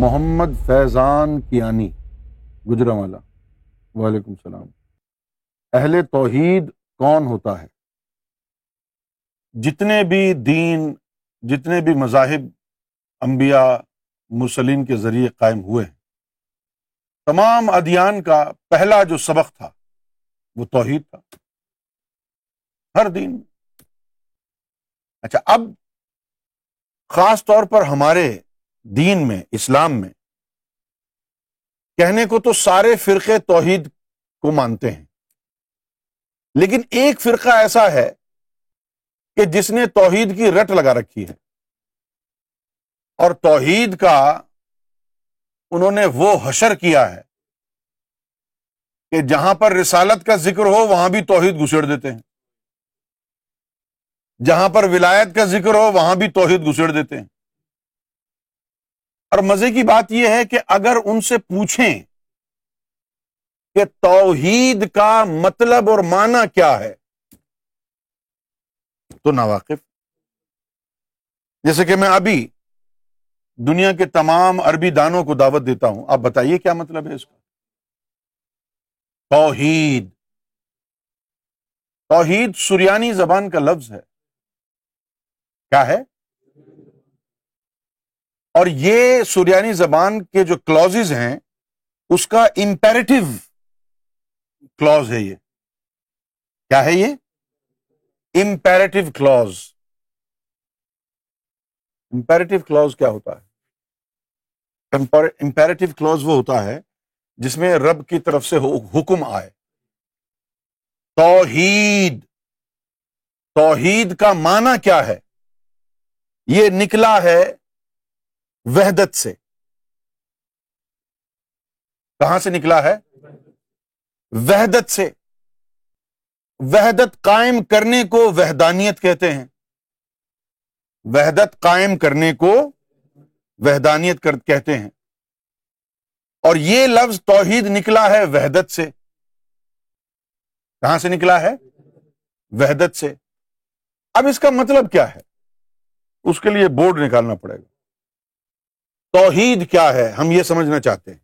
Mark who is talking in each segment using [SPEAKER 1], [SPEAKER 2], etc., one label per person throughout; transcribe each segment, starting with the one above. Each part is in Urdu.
[SPEAKER 1] محمد فیضان کیانی، گجرا والا۔ وعلیکم السلام۔ اہل توحید کون ہوتا ہے؟ جتنے بھی دین، جتنے بھی مذاہب انبیاء مسلم کے ذریعے قائم ہوئے ہیں، تمام ادیان کا پہلا جو سبق تھا، وہ توحید تھا۔ ہر دین۔ اچھا اب خاص طور پر ہمارے دین میں، اسلام میں۔ کہنے کو تو سارے فرقے توحید کو مانتے ہیں۔ لیکن ایک فرقہ ایسا ہے کہ جس نے توحید کی رٹ لگا رکھی ہے۔ اور توحید کا انہوں نے وہ حشر کیا ہے کہ جہاں پر رسالت کا ذکر ہو، وہاں بھی توحید گسڑ دیتے ہیں۔ جہاں پر ولایت کا ذکر ہو، وہاں بھی توحید گسڑ دیتے ہیں۔ اور مزے کی بات یہ ہے کہ اگر ان سے پوچھیں کہ توحید کا مطلب اور معنی کیا ہے، تو ناواقف۔ جیسے کہ میں ابھی دنیا کے تمام عربی دانوں کو دعوت دیتا ہوں، آپ بتائیے کیا مطلب ہے اس کا؟ توحید۔ توحید سریانی زبان کا لفظ ہے۔ کیا ہے؟ اور یہ سریانی زبان کے جو کلوز ہیں، اس کا امپیرٹیو کلوز ہے یہ۔ کیا ہے یہ؟ امپیرٹیو کلوز امپیرٹیو کلوز کیا ہوتا ہے؟ امپیرٹیو کلوز وہ ہوتا ہے جس میں رب کی طرف سے حکم آئے۔ توحید۔ توحید کا معنی کیا ہے؟ یہ نکلا ہے وحدت سے۔ کہاں سے نکلا ہے؟ وحدت سے۔ وحدت قائم کرنے کو وحدانیت کہتے ہیں۔ وحدت قائم کرنے کو وحدانیت کہتے ہیں۔ اور یہ لفظ توحید نکلا ہے وحدت سے۔ کہاں سے نکلا ہے؟ وحدت سے۔ اب اس کا مطلب کیا ہے؟ اس کے لیے بورڈ نکالنا پڑے گا۔ توحید کیا ہے؟ ہم یہ سمجھنا چاہتے ہیں۔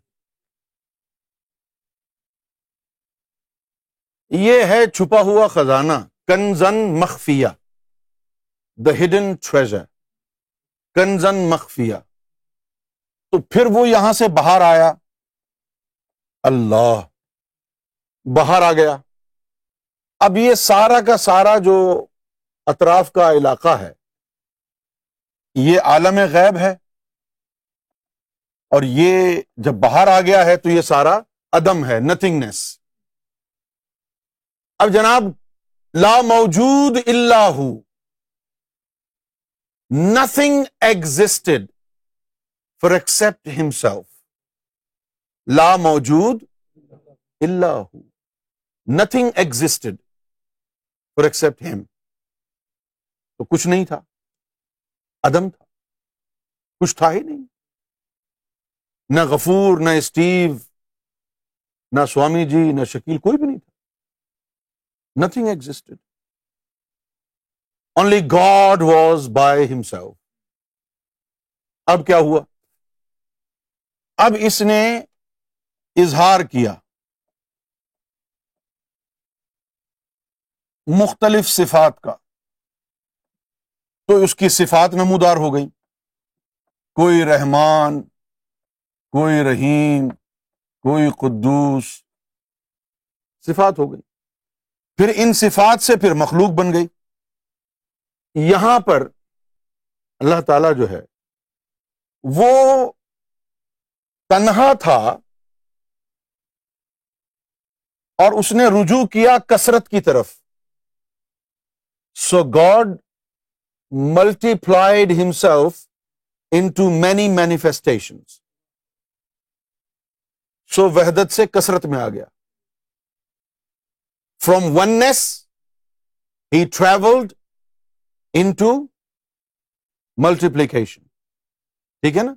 [SPEAKER 1] یہ ہے چھپا ہوا خزانہ، کنزن مخفیا دا ہڈن ٹریجر کنزن مخفیا تو پھر وہ یہاں سے باہر آیا۔ اللہ۔ باہر آ گیا۔ اب یہ سارا کا سارا جو اطراف کا علاقہ ہے، یہ عالم غیب ہے۔ اور یہ جب باہر آ گیا ہے تو یہ سارا عدم ہے نتنگنیس اب جناب، لا موجود اللہ nothing existed for except himself لا موجود اللہ nothing existed for except him تو کچھ نہیں تھا، عدم تھا۔ کچھ تھا ہی نہیں۔ نہ غفور، نہ اسٹیو، نہ سوامی جی نہ شکیل، کوئی بھی نہیں تھا۔ Nothing existed only God was by himself اب کیا ہوا؟ اب اس نے اظہار کیا۔ مختلف صفات کا۔ تو اس کی صفات نمودار ہو گئی کوئی رحمان کوئی رحیم، کوئی قدوس۔ صفات ہو گئی۔ پھر ان صفات سے پھر مخلوق بن گئی۔ یہاں پر اللہ تعالی جو ہے، وہ تنہا تھا اور اس نے رجوع کیا کثرت کی طرف۔ So God multiplied himself into many manifestation so وحدت سے کثرت میں آ گیا۔ From once he travelled into multiplication ٹھیک ہے نا؟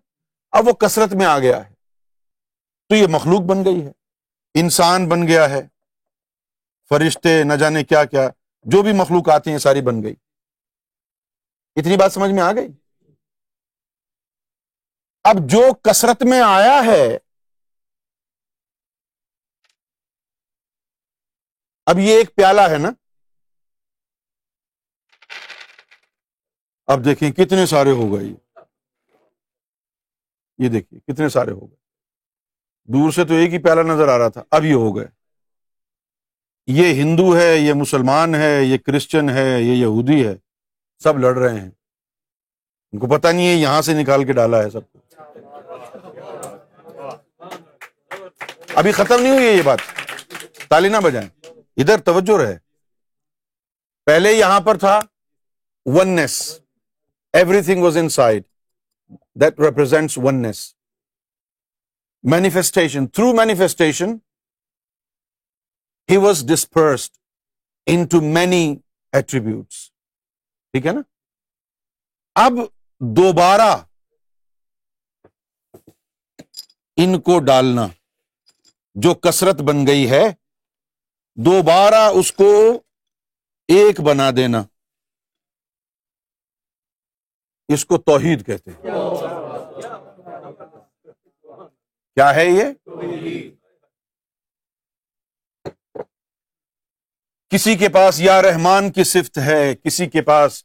[SPEAKER 1] اب وہ کثرت میں آ گیا ہے۔ تو یہ مخلوق بن گئی ہے۔ انسان بن گیا ہے۔ فرشتے نہ جانے کیا کیا، جو بھی مخلوق آتے ہیں ساری بن گئی۔ اتنی بات سمجھ میں آ گئی؟ اب جو کثرت میں آیا ہے اب یہ ایک پیالہ ہے نا؟ اب دیکھیں کتنے سارے ہو گئے یہ۔ دیکھیے کتنے سارے ہو گئے۔ دور سے تو ایک ہی پیالہ نظر آ رہا تھا، اب یہ ہو گئے۔ یہ ہندو ہے، یہ مسلمان ہے، یہ کرسچن ہے، یہ یہودی ہے، سب لڑ رہے ہیں۔ ان کو پتا نہیں ہے، یہاں سے نکال کے ڈالا ہے سب کو۔ ابھی ختم نہیں ہوئی ہے یہ بات۔ تالی نہ بجائیں۔ ادھر توجہ رہے۔ پہلے یہاں پر تھا once everything was inside that represents once manifestation through manifestation he was dispersed into many attributes ٹھیک ہے نا؟ اب دوبارہ ان کو ڈالنا جو کثرت بن گئی ہے دوبارہ اس کو ایک بنا دینا۔ اس کو توحید کہتے ہیں۔ کیا ہے یہ؟ کسی کے پاس یا رحمان کی صفت ہے، کسی کے پاس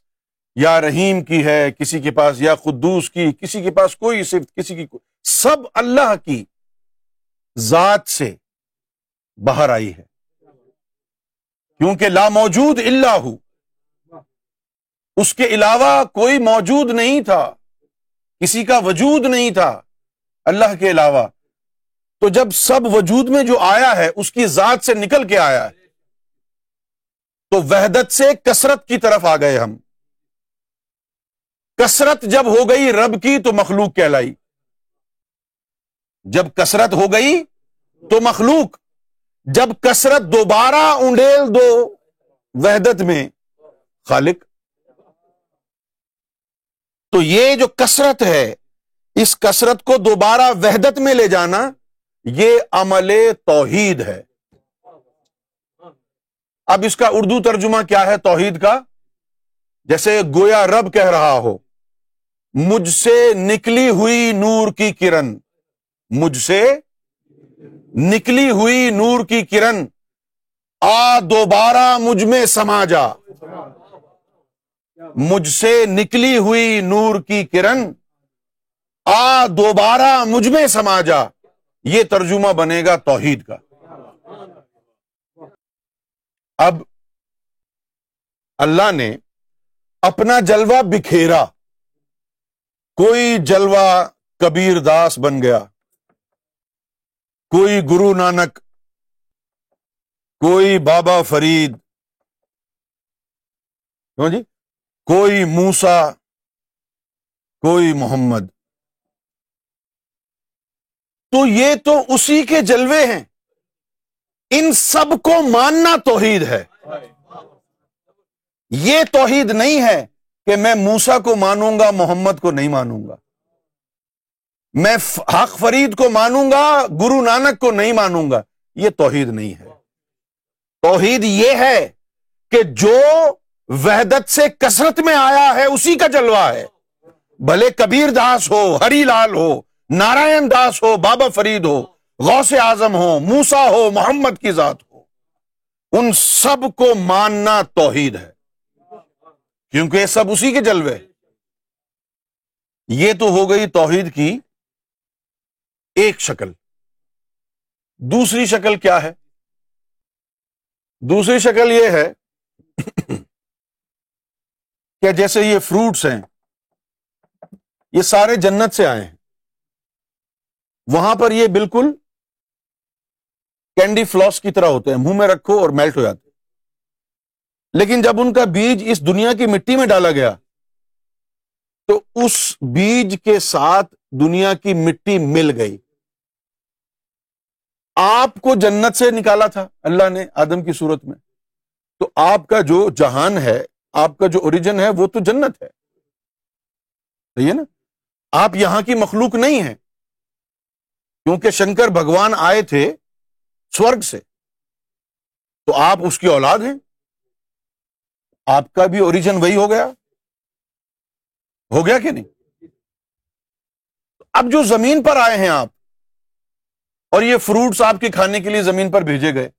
[SPEAKER 1] یا رحیم کی ہے، کسی کے پاس یا قدوس کی، کسی کے پاس کوئی صفت، کسی کی سب اللہ کی ذات سے باہر آئی ہے۔ کیونکہ لا موجود اللہ ہو۔ اس کے علاوہ کوئی موجود نہیں تھا۔ کسی کا وجود نہیں تھا۔ اللہ کے علاوہ۔ تو جب سب وجود میں جو آیا ہے، اس کی ذات سے نکل کے آیا ہے۔ تو وحدت سے کثرت کی طرف آ گئے ہم۔ کثرت جب ہو گئی رب کی، تو مخلوق کہلائی۔ جب کثرت ہو گئی، تو مخلوق۔ جب کثرت دوبارہ انڈیل دو وحدت میں، خالق، تو یہ جو کثرت ہے، اس کثرت کو دوبارہ وحدت میں لے جانا، یہ عمل توحید ہے۔ اب اس کا اردو ترجمہ کیا ہے توحید کا؟ جیسے گویا رب کہہ رہا ہو، مجھ سے نکلی ہوئی نور کی کرن، مجھ سے نکلی ہوئی نور کی کرن، آ دوبارہ مجھ میں سما جا۔ مجھ سے نکلی ہوئی نور کی کرن، آ دوبارہ مجھ میں سما جا۔ یہ ترجمہ بنے گا توحید کا۔ اب اللہ نے اپنا جلوہ بکھیرا۔ کوئی جلوہ کبیر داس بن گیا۔ کوئی گرو نانک، کوئی بابا فرید جی؟ کوئی موسا کوئی محمد۔ تو یہ تو اسی کے جلوے ہیں۔ ان سب کو ماننا توحید ہے۔ یہ توحید نہیں ہے کہ میں موسا کو مانوں گا، محمد کو نہیں مانوں گا۔ میں حق فرید کو مانوں گا، گرو نانک کو نہیں مانوں گا۔ یہ توحید نہیں ہے۔ توحید یہ ہے کہ جو وحدت سے کثرت میں آیا ہے، اسی کا جلوہ ہے۔ بھلے کبیر داس ہو، ہری لال ہو، نارائن داس ہو، بابا فرید ہو، غوث اعظم ہو موسا ہو، محمد کی ذات ہو۔ ان سب کو ماننا توحید ہے۔ کیونکہ یہ سب اسی کے جلوے۔ یہ تو ہو گئی توحید کی ایک شکل۔ دوسری شکل کیا ہے؟ دوسری شکل یہ ہے کہ جیسے یہ فروٹس ہیں، یہ سارے جنت سے آئے ہیں۔ وہاں پر یہ بالکل کینڈی فلوس کی طرح ہوتے ہیں، منہ میں رکھو اور میلٹ ہو جاتے لیکن جب ان کا بیج اس دنیا کی مٹی میں ڈالا گیا، تو اس بیج کے ساتھ دنیا کی مٹی مل گئی۔ آپ کو جنت سے نکالا تھا، اللہ نے آدم کی صورت میں۔ تو آپ کا جو جہان ہے، آپ کا جو اوریجن ہے، وہ تو جنت ہے۔ صحیح ہے نا؟ آپ یہاں کی مخلوق نہیں ہے کیونکہ شنکر بھگوان آئے تھے سورگ سے۔ تو آپ اس کی اولاد ہیں۔ آپ کا بھی اوریجن وہی ہو گیا۔ ہو گیا کہ نہیں؟ اب جو زمین پر آئے ہیں آپ اور یہ فروٹس آپ کے کھانے کے لیے زمین پر بھیجے گئے۔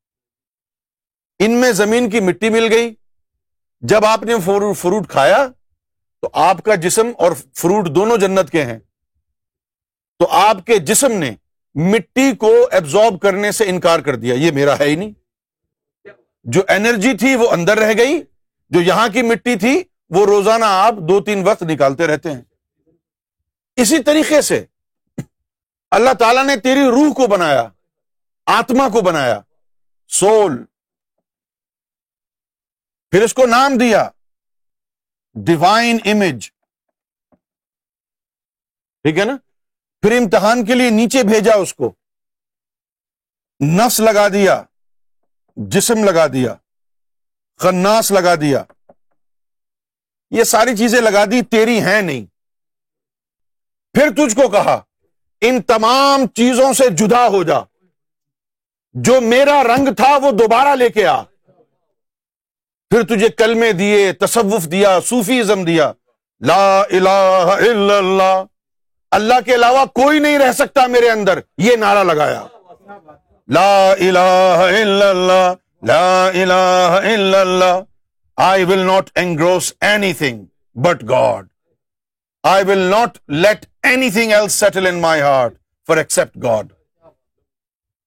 [SPEAKER 1] ان میں زمین کی مٹی مل گئی۔ جب آپ نے فروٹ کھایا تو آپ کا جسم اور فروٹ دونوں جنت کے ہیں۔ تو آپ کے جسم نے مٹی کو ایبزارب کرنے سے انکار کر دیا۔ یہ میرا ہے ہی نہیں۔ جو انرجی تھی وہ اندر رہ گئی۔ جو یہاں کی مٹی تھی وہ روزانہ آپ دو تین وقت نکالتے رہتے ہیں۔ اسی طریقے سے اللہ تعالیٰ نے تیری روح کو بنایا، آتما کو بنایا، سول۔ پھر اس کو نام دیا ڈیوائن امیج ٹھیک ہے نا؟ پھر امتحان کے لیے نیچے بھیجا اس کو۔ نفس لگا دیا، جسم لگا دیا، خناس لگا دیا۔ یہ ساری چیزیں لگا دی، تیری ہیں نہیں۔ پھر تجھ کو کہا ان تمام چیزوں سے جدا ہو جا۔ جو میرا رنگ تھا وہ دوبارہ لے کے آ۔ پھر تجھے کلمے دیے، تصوف دیا، صوفیزم دیا۔ لا الہ الا اللہ۔ اللہ کے علاوہ کوئی نہیں رہ سکتا میرے اندر۔ یہ نعرہ لگایا۔ لا الہ الا اللہ، لا الہ الا اللہ۔ I will not engross anything but God I will not let anything else settle in my heart for except God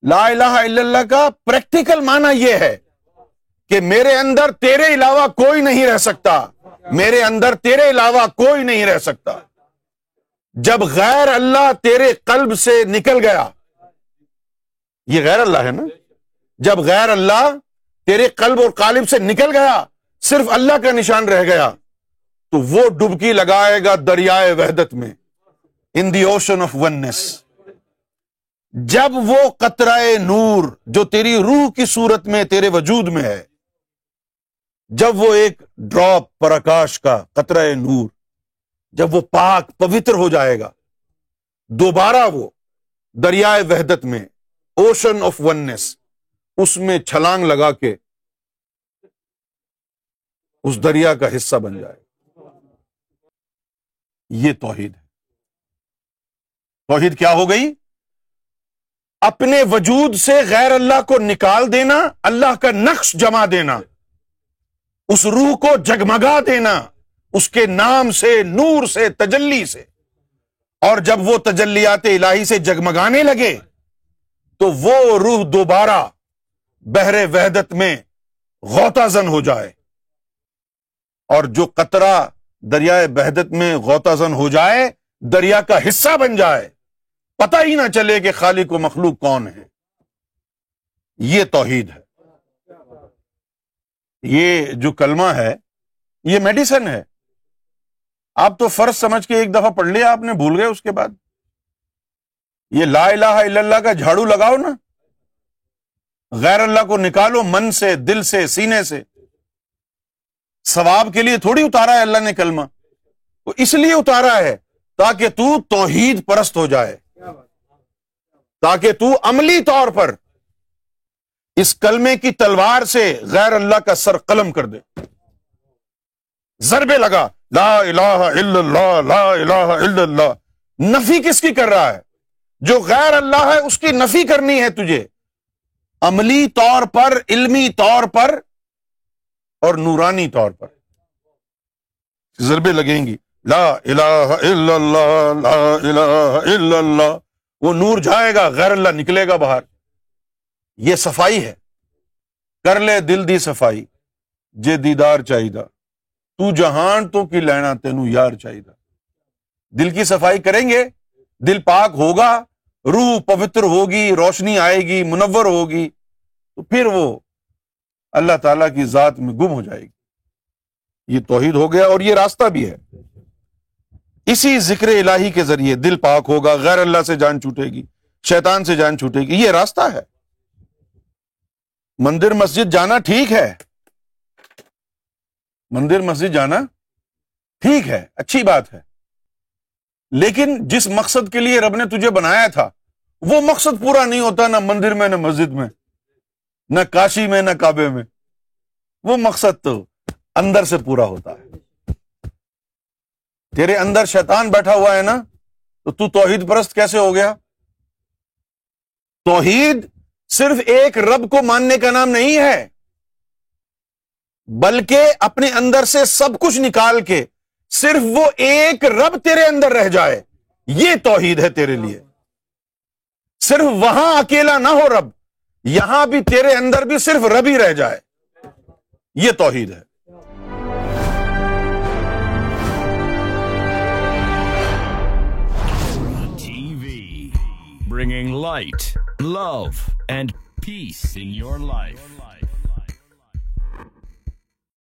[SPEAKER 1] لا الہ الا اللہ کا پریکٹیکل معنی یہ ہے کہ میرے اندر تیرے علاوہ کوئی نہیں رہ سکتا میرے اندر تیرے علاوہ کوئی نہیں رہ سکتا جب غیر اللہ تیرے قلب سے نکل گیا. یہ غیر اللہ ہے نا؟ جب غیر اللہ تیرے قلب اور قالب سے نکل گیا، صرف اللہ کا نشان رہ گیا، تو وہ ڈبکی لگائے گا دریائے وحدت میں۔ In the ocean of oneness جب وہ قطرائے نور جو تیری روح کی صورت میں، تیرے وجود میں ہے، جب وہ ایک ڈراپ پرکاش کا قطرہ نور، جب وہ پاک پوتر ہو جائے گا، دوبارہ وہ دریائے وحدت میں اوشن آف ونس اس میں چھلانگ لگا کے اس دریا کا حصہ بن جائے یہ توحید ہے۔ توحید کیا ہو گئی؟ اپنے وجود سے غیر اللہ کو نکال دینا، اللہ کا نقش جما دینا، اس روح کو جگمگا دینا، اس کے نام سے، نور سے، تجلی سے۔ اور جب وہ تجلیات الہی سے جگمگانے لگے، تو وہ روح دوبارہ بحر وحدت میں غوطہ زن ہو جائے۔ اور جو قطرہ دریائے وحدت میں غوطہ زن ہو جائے، دریا کا حصہ بن جائے۔ پتہ ہی نہ چلے کہ خالق و مخلوق کون ہے۔ یہ توحید ہے۔ یہ جو کلمہ ہے، یہ میڈیسن ہے۔ آپ تو فرض سمجھ کے ایک دفعہ پڑھ لیا، آپ نے بھول گئے اس کے بعد۔ یہ لا الہ الا اللہ کا جھاڑو لگاؤ نا۔ غیر اللہ کو نکالو من سے، دل سے، سینے سے۔ ثواب کے لیے تھوڑی اتارا ہے اللہ نے کلمہ۔ وہ اس لیے اتارا ہے تاکہ تو توحید پرست ہو جائے۔ تاکہ تو عملی طور پر اس کلمے کی تلوار سے غیر اللہ کا سر قلم کر دے۔ ضربے لگا، لا الہ الا اللہ، لا الہ الا اللہ۔ نفی کس کی کر رہا ہے؟ جو غیر اللہ ہے، اس کی نفی کرنی ہے تجھے۔ عملی طور پر، علمی طور پر اور نورانی طور پر۔ ضربے لگیں گی۔ لا الہ الا اللہ، لا الہ الا اللہ۔ وہ نور جائے گا، غیر اللہ نکلے گا باہر۔ یہ صفائی ہے۔ کر لے دل دی صفائی۔ جے دیدار چاہیے تو جہان تو کی لینا تینو یار چاہیے دل کی صفائی کریں گے۔ دل پاک ہوگا۔ روح پوتر ہوگی، روشنی آئے گی، منور ہوگی۔ تو پھر وہ اللہ تعالی کی ذات میں گم ہو جائے گی۔ یہ توحید ہو گیا اور یہ راستہ بھی ہے۔ اسی ذکر الہی کے ذریعے دل پاک ہوگا، غیر اللہ سے جان چھوٹے گی، شیطان سے جان چھوٹے گی، یہ راستہ ہے۔ مندر مسجد جانا ٹھیک ہے۔ مندر مسجد جانا ٹھیک ہے، اچھی بات ہے۔ لیکن جس مقصد کے لیے رب نے تجھے بنایا تھا، وہ مقصد پورا نہیں ہوتا نہ مندر میں، نہ مسجد میں، نہ کاشی میں، نہ کعبے میں۔ وہ مقصد تو اندر سے پورا ہوتا ہے۔ تیرے اندر شیطان بیٹھا ہوا ہے نا، تو تو توحید پرست کیسے ہو گیا؟ توحید صرف ایک رب کو ماننے کا نام نہیں ہے، بلکہ اپنے اندر سے سب کچھ نکال کے صرف وہ ایک رب تیرے اندر رہ جائے، یہ توحید ہے تیرے لیے۔ صرف وہاں اکیلا نہ ہو رب، یہاں بھی تیرے اندر بھی صرف رب ہی رہ جائے، یہ توحید ہے۔
[SPEAKER 2] Bringing light, love, and peace in your life.